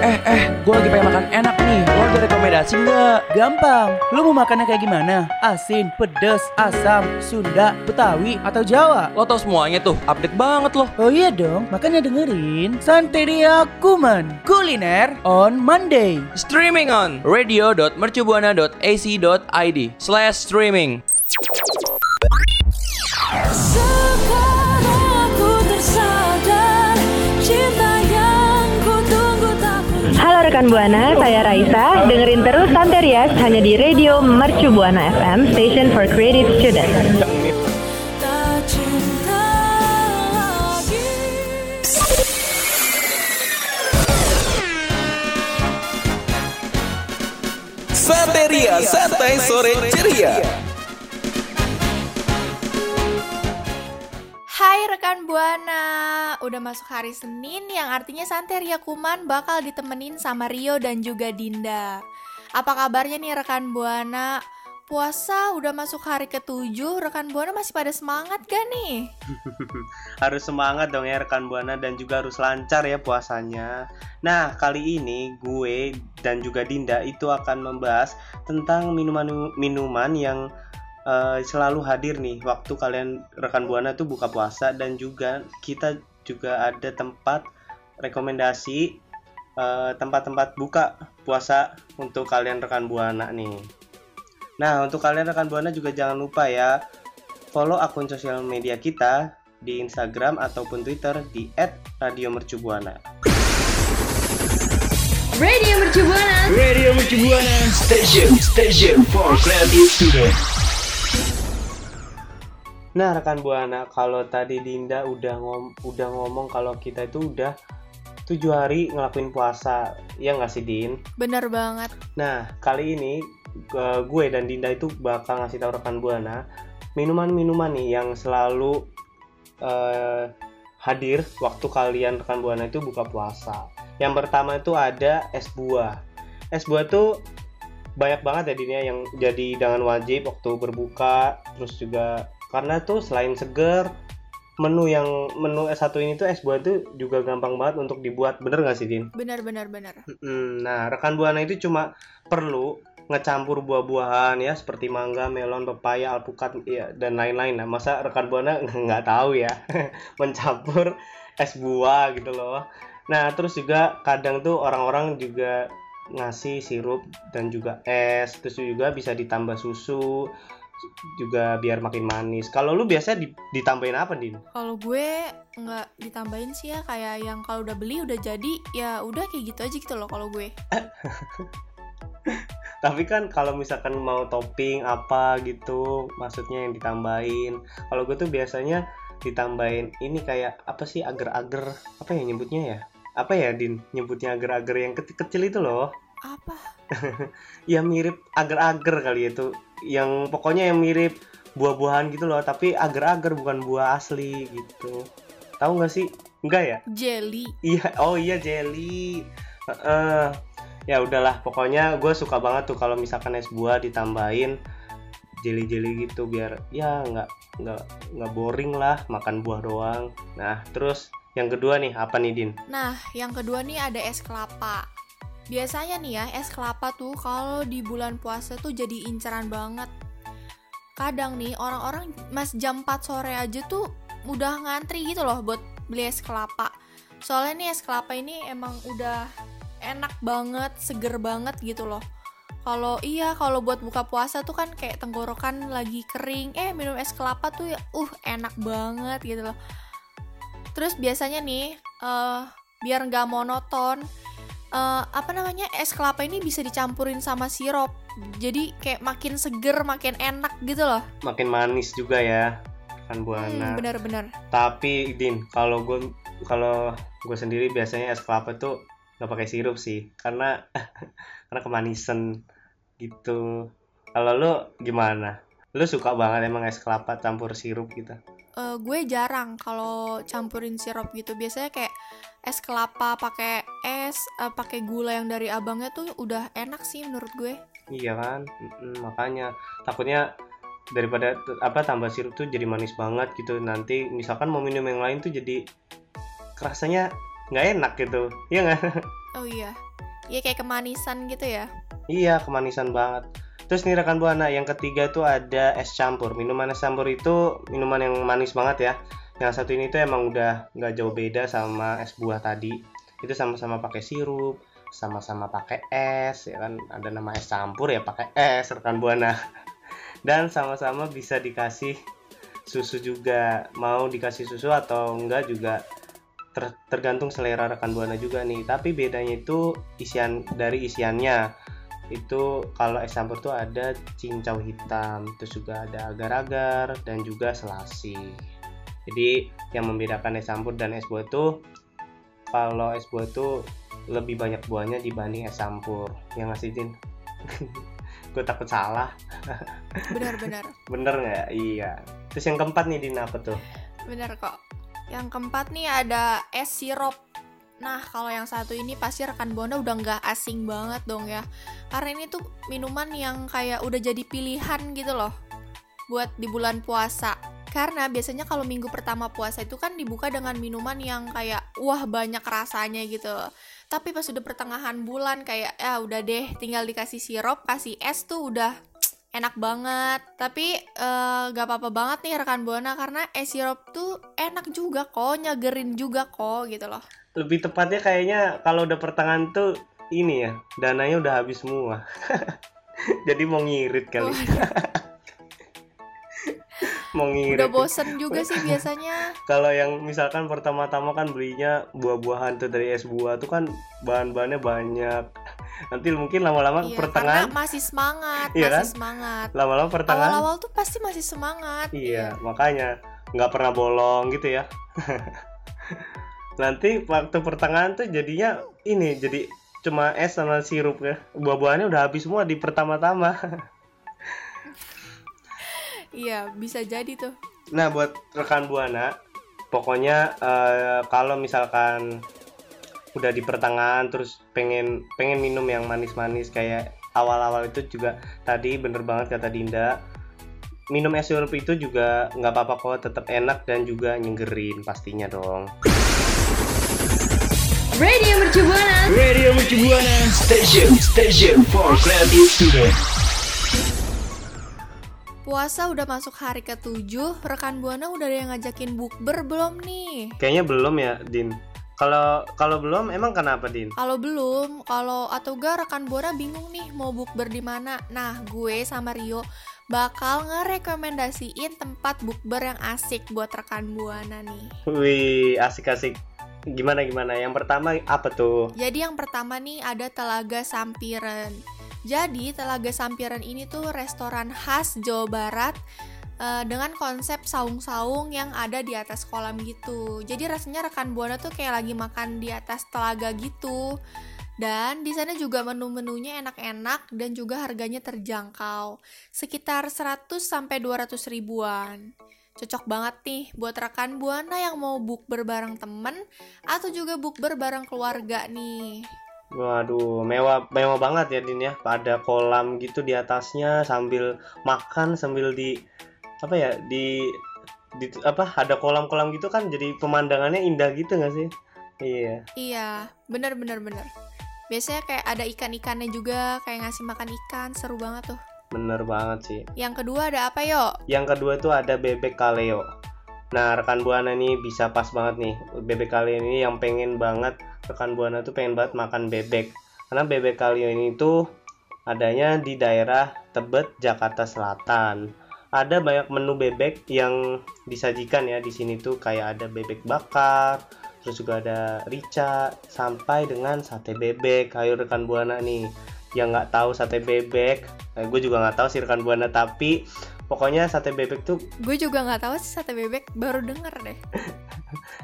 Eh, eh, gue lagi pengen makan enak nih. Lo ada rekomendasi nggak? Gampang, lu mau makannya kayak gimana? Asin, pedes, asam, Sunda, Betawi, atau Jawa? Lo tau semuanya tuh, update banget loh. Oh iya dong, makanya dengerin Santeria Kuman Kuliner on Monday. Streaming on radio.mercubuana.ac.id slash streaming. Rekan Buana, saya Raisa. Dengerin terus Santerias hanya di Radio Mercu Buana FM, Station for Creative Students. Santeria Santai Sore Ceria. Rekan Buana, udah masuk hari Senin yang artinya Santeria Kuman bakal ditemenin sama Rio dan juga Dinda. Apa kabarnya nih rekan Buana? Puasa udah masuk hari ketujuh, rekan Buana masih pada semangat gak nih? harus semangat dong ya rekan buana dan juga harus lancar ya puasanya. Nah kali ini gue dan juga Dinda itu akan membahas tentang minuman-minuman yang eh, selalu hadir nih waktu kalian rekan buana tuh buka puasa dan juga kita juga ada tempat rekomendasi eh, tempat-tempat buka puasa untuk kalian rekan buana nih. Nah untuk kalian rekan buana juga jangan lupa ya follow akun sosial media kita di Instagram ataupun Twitter di @radiomercubuana. Radio Mercu Buana. Radio Mercubuana Station Station for Creative Student. Nah, rekan Buana, kalau tadi Dinda udah ngom udah ngomong kalau kita itu udah tujuh hari ngelakuin puasa, ya nggak sih Din? Bener banget. Nah, kali ini gue- dan Dinda itu bakal ngasih tahu rekan Buana minuman-minuman nih yang selalu eh, hadir waktu kalian rekan Buana itu buka puasa. Yang pertama itu ada es buah. Es buah tuh banyak banget ya Din ya yang jadi hidangan wajib waktu berbuka, terus juga karena tuh selain seger menu yang menu S1 ini tuh es buah tuh juga gampang banget untuk dibuat bener nggak sih Din? Bener bener bener. Mm, Nah, rekan buana itu cuma perlu ngecampur buah-buahan ya seperti mangga, melon, pepaya, alpukat ya dan lain-lain. Nah, masa rekan buana nggak tahu ya mencampur es buah gitu loh. Nah, terus juga kadang tuh orang-orang juga ngasih sirup dan juga es, terus juga bisa ditambah susu juga biar makin manis. Kalau lu biasa di- ditambahin apa, Din? Kalau gue nggak ditambahin sih ya kayak yang kalau udah beli udah jadi ya udah kayak gitu aja gitu loh kalau gue. Tapi kan kalau misalkan mau topping apa gitu, maksudnya yang ditambahin. Kalau gue tuh biasanya ditambahin ini kayak apa sih agar-agar apa ya nyebutnya ya? Apa ya Din nyebutnya agar-agar yang kecil-kecil itu loh. Apa? Ya mirip agar-agar kali itu. Yang pokoknya yang mirip buah-buahan gitu loh, tapi agar-agar bukan buah asli gitu. Tahu nggak sih? Enggak ya? Jelly. Iya, oh iya jelly. Heeh. ya udahlah, pokoknya gue suka banget tuh kalau misalkan es buah ditambahin jelly-jelly gitu biar ya nggak nggak nggak boring lah makan buah doang. Nah terus yang kedua nih apa nih Din? Nah, yang kedua nih ada es kelapa. Biasanya nih ya, es kelapa tuh kalau di bulan puasa tuh jadi inceran banget. Kadang nih orang-orang mas jam 4 sore aja tuh udah ngantri gitu loh buat beli es kelapa. Soalnya nih es kelapa ini emang udah enak banget, seger banget gitu loh. Kalau iya, kalau buat buka puasa tuh kan kayak tenggorokan lagi kering, eh minum es kelapa tuh ya, uh enak banget gitu loh. Terus biasanya nih, eh biar nggak monoton, eh apa namanya es kelapa ini bisa dicampurin sama sirup. Jadi kayak makin seger, makin enak gitu loh. Makin manis juga ya kan buana. Hmm, bener-bener. Tapi Din, kalau gue kalau gue sendiri biasanya es kelapa tuh nggak pakai sirup sih, karena karena kemanisan gitu. Kalau lu gimana? Lu suka banget emang es kelapa campur sirup gitu? Eh, gue jarang kalau campurin sirup gitu. Biasanya kayak es kelapa pakai es, eh, pakai gula yang dari abangnya tuh udah enak sih menurut gue. Iya kan? Mm-mm, makanya takutnya daripada apa tambah sirup tuh jadi manis banget gitu. Nanti misalkan mau minum yang lain tuh jadi rasanya nggak enak gitu. Iya nggak? Oh iya. ya kayak kemanisan gitu ya Iya, kemanisan banget. Terus nih rekan buana, yang ketiga tuh ada es campur. Minuman es campur itu minuman yang manis banget ya. Yang satu ini tuh emang udah nggak jauh beda sama es buah tadi. Itu sama-sama pakai sirup, sama-sama pakai es, ya kan. Ada nama es campur ya pakai es rekan buana. Dan sama-sama bisa dikasih susu juga. Mau dikasih susu atau enggak juga ter- tergantung selera rekan buana juga nih. Tapi bedanya itu isian dari isiannya itu kalau es campur tuh ada cincau hitam terus juga ada agar-agar dan juga selasi. Jadi yang membedakan es campur dan es buah itu kalau es buah itu lebih banyak buahnya dibanding es campur. Yang ngasih Din gue takut salah. Benar-benar bener nggak? Iya. Terus yang keempat nih Din apa tuh? Benar kok. Yang keempat nih ada es sirup Nah, kalau yang satu ini pasti rekan Buana udah nggak asing banget dong ya. Karena ini tuh minuman yang kayak udah jadi pilihan gitu loh buat di bulan puasa. Karena biasanya kalau minggu pertama puasa itu kan dibuka dengan minuman yang kayak wah banyak rasanya gitu. Tapi pas udah pertengahan bulan kayak ya udah deh tinggal dikasih sirup, kasih es tuh udah enak banget. Tapi eh, gak apa-apa banget nih rekan Buana karena es sirup tuh enak juga kok, nyegerin juga kok gitu loh. Lebih tepatnya kayaknya kalau udah pertengahan tuh ini ya dananya udah habis semua jadi mau ngirit kali mau ngirit Udah bosen juga sih biasanya. kalau yang misalkan pertama-tama kan belinya buah-buahan tuh dari es buah tuh kan bahan-bahannya banyak nanti mungkin lama-lama Iya, pertengahan masih semangat, Iya masih kan? semangat. lama-lama pertengahan Awal-awal tuh pasti masih semangat. iya makanya nggak pernah bolong gitu ya nanti waktu pertengahan tuh jadinya ini jadi cuma es sama sirup ya buah-buahannya udah habis semua di pertama-tama Iya, bisa jadi tuh. Nah, buat rekan Buana, pokoknya eh, kalau misalkan udah di pertengahan terus pengen pengen minum yang manis-manis kayak awal-awal itu juga tadi bener banget kata Dinda. Minum es sirup itu juga nggak apa-apa kok, tetap enak dan juga nyegerin pastinya dong. Radio Mercu Buana. Radio Mercu Buana Station Station for Creative Student Puasa udah masuk hari ke-7, rekan Buana udah ada yang ngajakin bukber belum nih? Kayaknya belum ya, Din. Kalau kalau belum emang kenapa, Din? Kalau belum, kalau atau gak rekan Buana bingung nih mau bukber di mana. Nah, gue sama Rio bakal ngerekomendasiin tempat bukber yang asik buat rekan Buana nih. Wih, asik-asik. Gimana gimana? Yang pertama apa tuh? Jadi yang pertama nih ada Telaga Sampiren. Jadi Telaga Sampiren ini tuh restoran khas Jawa Barat eh, dengan konsep saung-saung yang ada di atas kolam gitu. Jadi rasanya rekan buana tuh kayak lagi makan di atas telaga gitu. Dan di sana juga menu-menunya enak-enak dan juga harganya terjangkau. Sekitar 100 sampai 200 ribuan. Cocok banget nih buat rekan buana yang mau bukber bareng temen atau juga bukber bareng keluarga nih. Waduh, mewah mewah banget ya Din ya. Ada kolam gitu di atasnya sambil makan sambil di apa ya di di apa ada kolam-kolam gitu kan jadi pemandangannya indah gitu nggak sih? Iya. Iya, bener bener bener. Biasanya kayak ada ikan-ikannya juga, kayak ngasih makan ikan, seru banget tuh. Bener banget sih. Yang kedua ada apa yo? Yang kedua itu ada bebek kaleo. Nah, rekan Buana nih bisa pas banget nih. Bebek kaleo ini yang pengen banget rekan Buana tuh pengen banget makan bebek. Karena bebek kaleo ini tuh adanya di daerah Tebet, Jakarta Selatan. Ada banyak menu bebek yang disajikan ya di sini tuh kayak ada bebek bakar, terus juga ada rica, sampai dengan sate bebek. Ayo rekan Buana nih yang nggak tahu sate bebek, eh, gue juga nggak tahu sih rekan Buana tapi pokoknya sate bebek tuh Gue juga nggak tahu sih sate bebek, baru denger deh.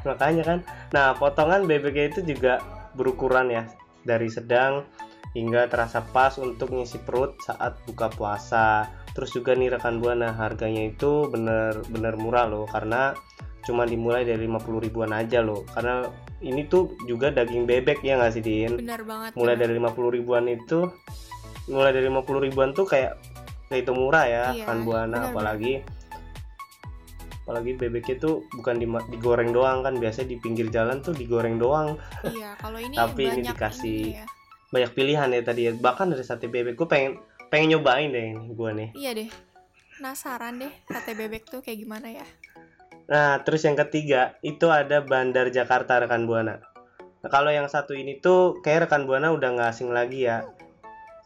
makanya kan nah potongan bebeknya itu juga berukuran ya dari sedang hingga terasa pas untuk ngisi perut saat buka puasa terus juga nih rekan buana harganya itu bener-bener murah loh karena cuma dimulai dari 50 ribuan aja loh karena ini tuh juga daging bebek ya nggak sih Din Bener banget. mulai bener. dari 50 ribuan itu mulai dari 50 ribuan tuh kayak kayak itu murah ya Iya, kan buana benar, apalagi apalagi bebeknya tuh bukan di- digoreng doang kan biasanya di pinggir jalan tuh digoreng doang Iya, kalau ini Tapi ini dikasih- ininya ya. banyak pilihan ya tadi ya. Bahkan dari sate bebek gue pengen pengen nyobain deh ini gue nih. Iya deh. Penasaran deh sate bebek tuh kayak gimana ya? Nah, terus yang ketiga itu ada Bandar Jakarta rekan Buana. Nah, kalau yang satu ini tuh kayak rekan Buana udah nggak asing lagi ya.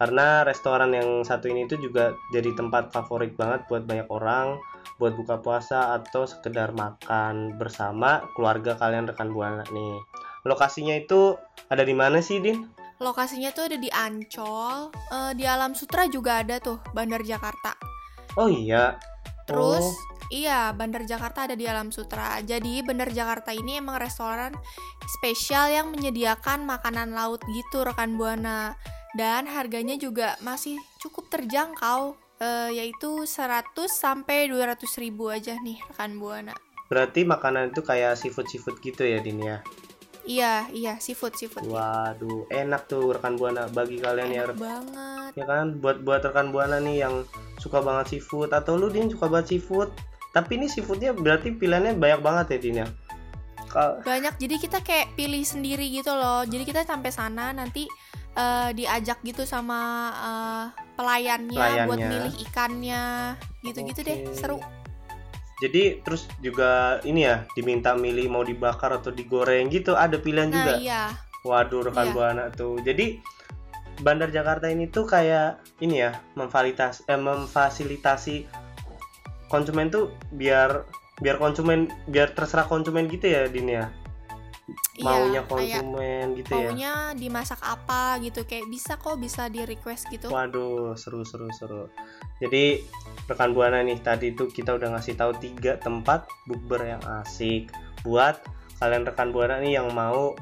Karena restoran yang satu ini tuh juga jadi tempat favorit banget buat banyak orang buat buka puasa atau sekedar makan bersama keluarga kalian rekan Buana nih. Lokasinya itu ada di mana sih, Din? Lokasinya tuh ada di Ancol, eh, di Alam Sutra juga ada tuh Bandar Jakarta. Oh iya. Terus Oh, iya Bandar Jakarta ada di Alam Sutra. Jadi Bandar Jakarta ini emang restoran spesial yang menyediakan makanan laut gitu rekan buana. Dan harganya juga masih cukup terjangkau, eh, yaitu 100 sampai 200 ribu aja nih rekan buana. berarti makanan itu kayak seafood-seafood gitu ya, Din ya? Iya iya seafood seafood. Waduh, enak tuh rekan Buana bagi kalian ya Enak banget. ya kan buat buat rekan buana nih yang suka banget seafood atau lu din suka banget seafood tapi ini seafoodnya berarti pilihannya banyak banget ya din ya? Banyak jadi kita kayak pilih sendiri gitu loh. Jadi kita sampai sana nanti eh, diajak gitu sama eh, pelayannya, buat Pelayannya. milih ikannya. Gitu-gitu deh Oke. seru. Jadi terus juga ini ya diminta milih mau dibakar atau digoreng gitu ada pilihan nah juga? iya. Waduh rekan Iya. buana tuh. Jadi Bandar Jakarta ini tuh kayak ini ya memfalitas eh, memfasilitasi konsumen tuh biar biar konsumen biar terserah konsumen gitu ya din ya? Maunya iya kayak konsumen gitu ya? maunya dimasak apa gitu kayak bisa kok bisa di request gitu. Waduh, seru seru seru. Jadi rekan buana nih tadi tuh kita udah ngasih tahu tiga tempat bukber yang asik. Buat kalian rekan buana nih yang mau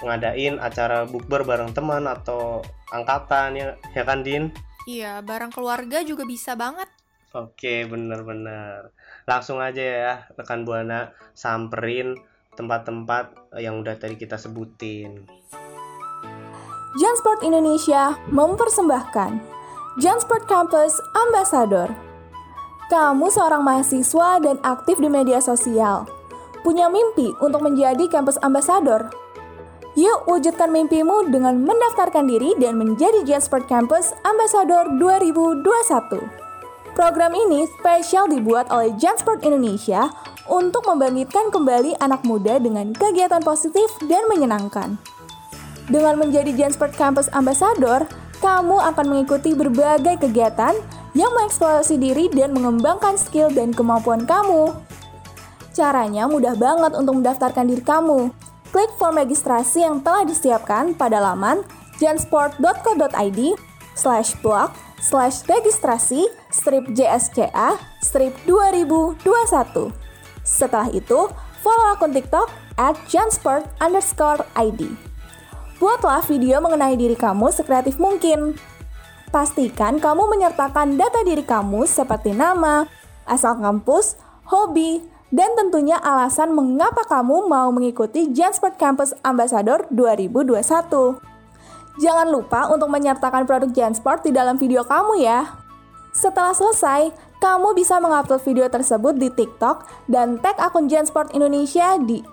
ngadain acara bukber bareng teman atau angkatan ya ya kan Din? iya barang keluarga juga bisa banget Oke, bener-bener. Langsung aja ya rekan buana samperin tempat-tempat yang udah tadi kita sebutin. Jansport Indonesia mempersembahkan Jansport Campus Ambassador. Kamu seorang mahasiswa dan aktif di media sosial. Punya mimpi untuk menjadi kampus ambassador? Yuk wujudkan mimpimu dengan mendaftarkan diri dan menjadi Jansport Campus Ambassador 2021. Program ini spesial dibuat oleh Jansport Indonesia untuk membangkitkan kembali anak muda dengan kegiatan positif dan menyenangkan. Dengan menjadi Jansport Campus Ambassador, kamu akan mengikuti berbagai kegiatan yang mengeksplorasi diri dan mengembangkan skill dan kemampuan kamu. Caranya mudah banget untuk mendaftarkan diri kamu. Klik form registrasi yang telah disiapkan pada laman jansport.co.id slash blog slash registrasi strip JSCA strip 2021. Setelah itu, follow akun TikTok at jansport underscore ID. Buatlah video mengenai diri kamu sekreatif mungkin. Pastikan kamu menyertakan data diri kamu seperti nama, asal kampus, hobi, dan tentunya alasan mengapa kamu mau mengikuti Jansport Campus Ambassador 2021. Jangan lupa untuk menyertakan produk Jansport di dalam video kamu ya. Setelah selesai, kamu bisa mengupload video tersebut di TikTok dan tag akun Jansport Indonesia di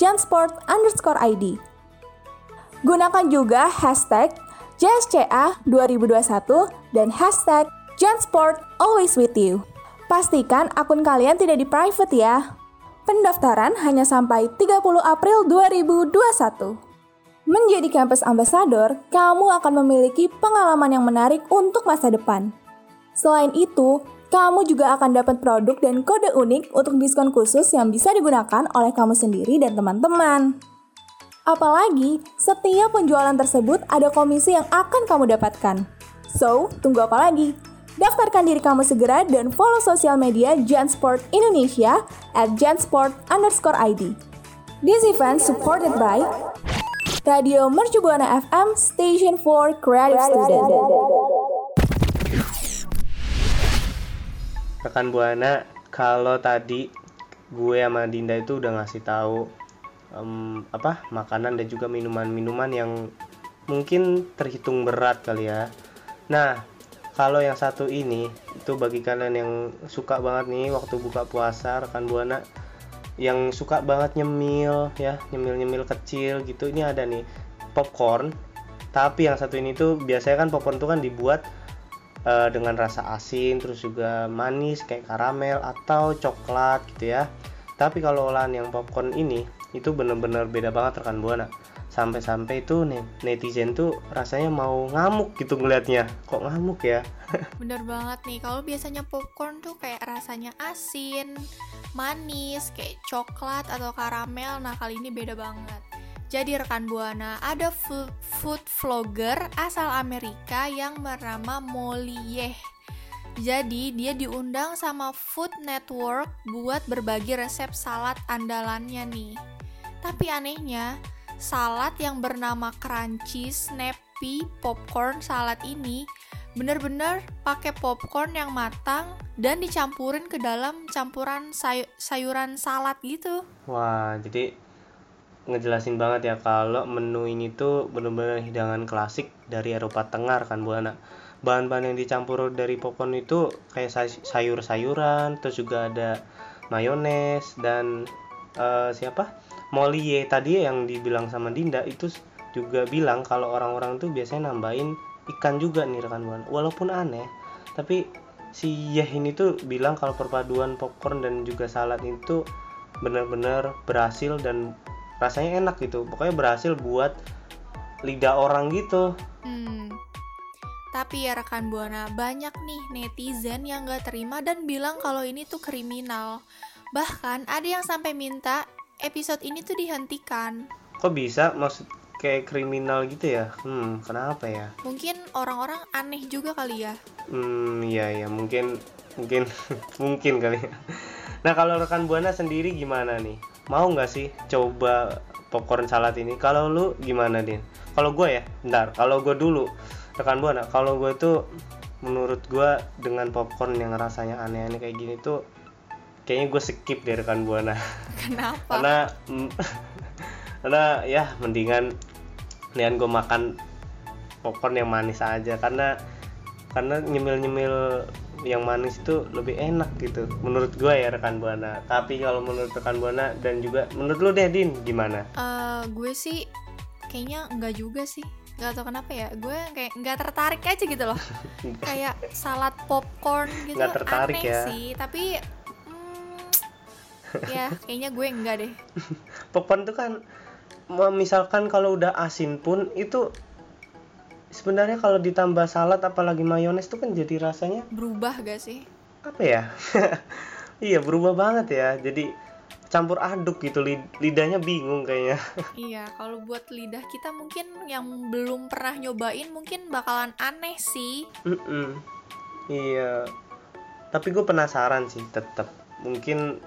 @jansport_id. Gunakan juga hashtag JSCA 2021 dan hashtag Jansport Always With You. Pastikan akun kalian tidak di private ya. Pendaftaran hanya sampai 30 April 2021. Menjadi kampus ambassador, kamu akan memiliki pengalaman yang menarik untuk masa depan. Selain itu, kamu juga akan dapat produk dan kode unik untuk diskon khusus yang bisa digunakan oleh kamu sendiri dan teman-teman. Apalagi, setiap penjualan tersebut ada komisi yang akan kamu dapatkan. So, tunggu apa lagi? Daftarkan diri kamu segera dan follow sosial media Jansport Indonesia at jansport underscore ID. This event supported by Radio Mercu Buana FM Station for Creative Student. rekan buana kalau tadi gue sama Dinda itu udah ngasih tahu em, apa makanan dan juga minuman-minuman yang mungkin terhitung berat kali ya. Nah, kalau yang satu ini itu bagi kalian yang suka banget nih waktu buka puasa rekan buana yang suka banget nyemil ya nyemil-nyemil kecil gitu ini ada nih popcorn Tapi yang satu ini tuh biasanya kan popcorn tuh kan dibuat eh, dengan rasa asin, terus juga manis kayak karamel atau coklat gitu ya. Tapi kalau olahan yang popcorn ini itu bener-bener beda banget rekan buana. Sampai-sampai itu nih netizen tuh rasanya mau ngamuk gitu ngelihatnya. Kok ngamuk ya? Bener banget nih, kalau biasanya popcorn tuh kayak rasanya asin, manis, kayak coklat atau karamel. Nah, kali ini beda banget. Jadi rekan Buana, ada food vlogger asal Amerika yang bernama Molly Yeh. Jadi dia diundang sama Food Network buat berbagi resep salad andalannya nih. Tapi anehnya, salad yang bernama Crunchy Snappy Popcorn Salad ini bener-bener pakai popcorn yang matang dan dicampurin ke dalam campuran sayu- sayuran salad gitu. Wah, jadi ngejelasin banget ya kalau menu ini tuh bener-bener hidangan klasik dari Eropa Tengah kan Buana. Bahan-bahan yang dicampur dari popcorn itu kayak say- sayur-sayuran, terus juga ada mayones dan eh, siapa? Molly tadi yang dibilang sama Dinda itu juga bilang kalau orang-orang tuh biasanya nambahin ikan juga nih rekan Buana. Walaupun aneh, tapi si Yeh ini tuh bilang kalau perpaduan popcorn dan juga salad itu benar-benar berhasil dan rasanya enak gitu pokoknya berhasil buat lidah orang gitu Hmm. Tapi ya rekan Buana, banyak nih netizen yang gak terima dan bilang kalau ini tuh kriminal. Bahkan ada yang sampai minta episode ini tuh dihentikan. kok bisa? Maksud kayak kriminal gitu ya? Hmm kenapa ya? Mungkin orang-orang aneh juga kali ya. hmm iya ya mungkin mungkin mungkin kali ya. Nah kalau rekan buana sendiri gimana nih? Mau nggak sih coba popcorn salad ini? Kalau lu gimana din? Kalau gue ya? Bentar. Kalau gue dulu rekan buana kalau gue tuh menurut gue dengan popcorn yang rasanya aneh-aneh kayak gini tuh kayaknya gue skip deh rekan buana Kenapa? karena mm, karena ya mendingan mendingan gue makan popcorn yang manis aja karena karena nyemil-nyemil yang manis itu lebih enak gitu menurut gue ya rekan buana tapi kalau menurut rekan buana dan juga menurut lu deh din gimana Eh, gue sih kayaknya enggak juga sih. Gak tau kenapa ya, gue kayak nggak tertarik aja gitu loh. kayak salad popcorn gitu Nggak tertarik aneh ya. sih. Tapi ya kayaknya gue enggak deh. popcorn tuh kan misalkan kalau udah asin pun itu sebenarnya kalau ditambah salad apalagi mayones tuh kan jadi rasanya Berubah gak sih? apa ya iya berubah banget ya jadi campur aduk gitu lid- lidahnya bingung kayaknya Iya, kalau buat lidah kita mungkin yang belum pernah nyobain mungkin bakalan aneh sih. Mm-mm. iya tapi gue penasaran sih tetap mungkin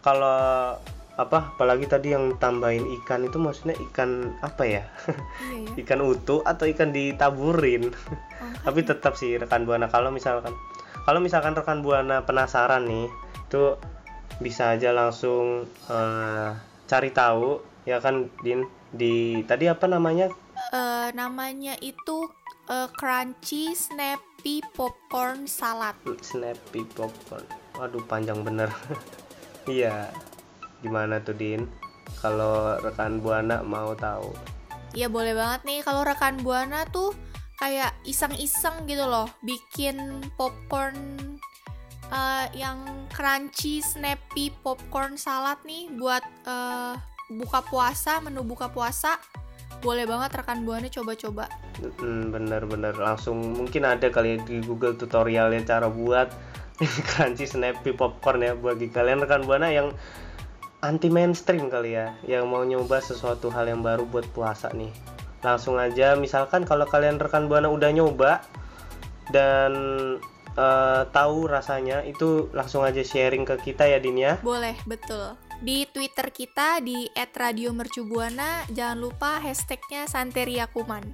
kalau apa apalagi tadi yang tambahin ikan itu maksudnya ikan apa ya? Iya ya. ikan utuh atau ikan ditaburin? Makanya. tapi tetap sih rekan buana. Kalau misalkan kalau misalkan rekan buana penasaran nih itu bisa aja langsung eh, cari tahu ya kan din? Di tadi apa namanya? Eh, namanya itu eh, crunchy snappy popcorn salad. snappy popcorn. Waduh panjang bener iya. Gimana tuh din? Kalau rekan buana mau tahu? Ya boleh banget nih. Kalau rekan buana tuh kayak iseng-iseng gitu loh. Bikin popcorn eh, yang crunchy snappy popcorn salad nih buat eh, buka puasa menu buka puasa. Boleh banget rekan buana coba-coba. Hmm, bener-bener. Langsung mungkin ada kali ya di Google tutorialnya cara buat crunchy snappy popcorn ya bagi kalian rekan buana yang anti mainstream kali ya yang mau nyoba sesuatu hal yang baru buat puasa nih langsung aja misalkan kalau kalian rekan buana udah nyoba dan eh, tahu rasanya itu langsung aja sharing ke kita ya Din ya Boleh, betul. Di Twitter kita di @radiomercubuana jangan lupa hashtagnya Santeria Kuman.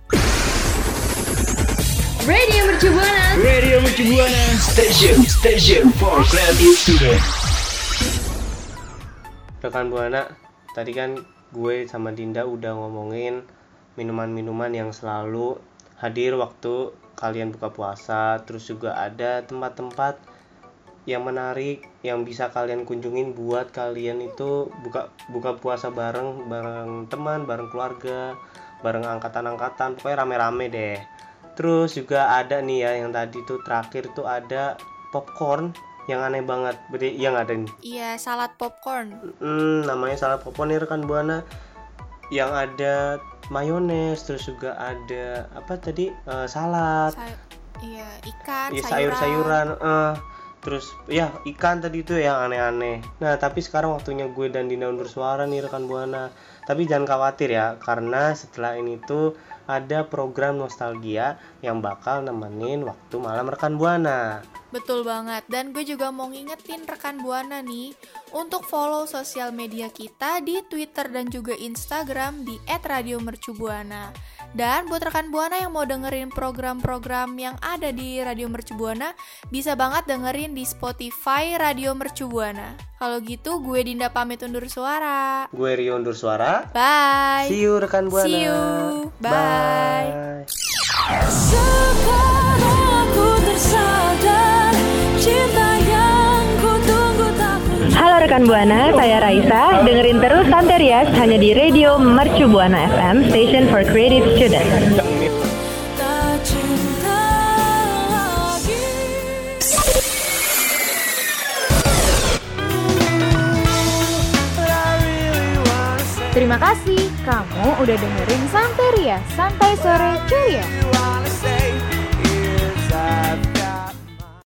Radio Mercu Buana. Radio Mercu Buana Station Station for creative student. Rekan buana tadi kan gue sama Dinda udah ngomongin minuman-minuman yang selalu hadir waktu kalian buka puasa. Terus juga ada tempat-tempat yang menarik yang bisa kalian kunjungin buat kalian itu buka buka puasa bareng bareng teman bareng keluarga bareng angkatan-angkatan. Pokoknya rame-rame deh terus juga ada nih ya yang tadi tuh terakhir tuh ada popcorn yang aneh banget. Berarti yang ada nih Iya, salad popcorn. Hmm, namanya salad popcorn nih rekan buana. Yang ada mayones terus juga ada apa tadi? Eh, salad. Say- iya, ikan, ya sayuran. sayur-sayuran eh. Terus ya ikan tadi itu yang aneh-aneh. Nah tapi sekarang waktunya gue dan Dinda undur suara nih rekan buana. Tapi jangan khawatir ya karena setelah ini tuh ada program nostalgia yang bakal nemenin waktu malam rekan buana Betul banget. Dan gue juga mau ngingetin rekan Buana nih untuk follow sosial media kita di Twitter dan juga Instagram di @radiomercubuana. Dan buat rekan Buana yang mau dengerin program-program yang ada di Radio Mercubuana, bisa banget dengerin di Spotify Radio Mercubuana. Kalau gitu, gue Dinda pamit undur suara. gue Rio undur suara Bye. see you rekan buana See you. Bye. Sekarang aku tersadar Halo rekan Buana, saya Raisa. Dengerin terus Santai Rias hanya di Radio Mercu Buana FM, Station for Creative Students. Terima kasih kamu udah dengerin Santeria, Santai Sore Ceria.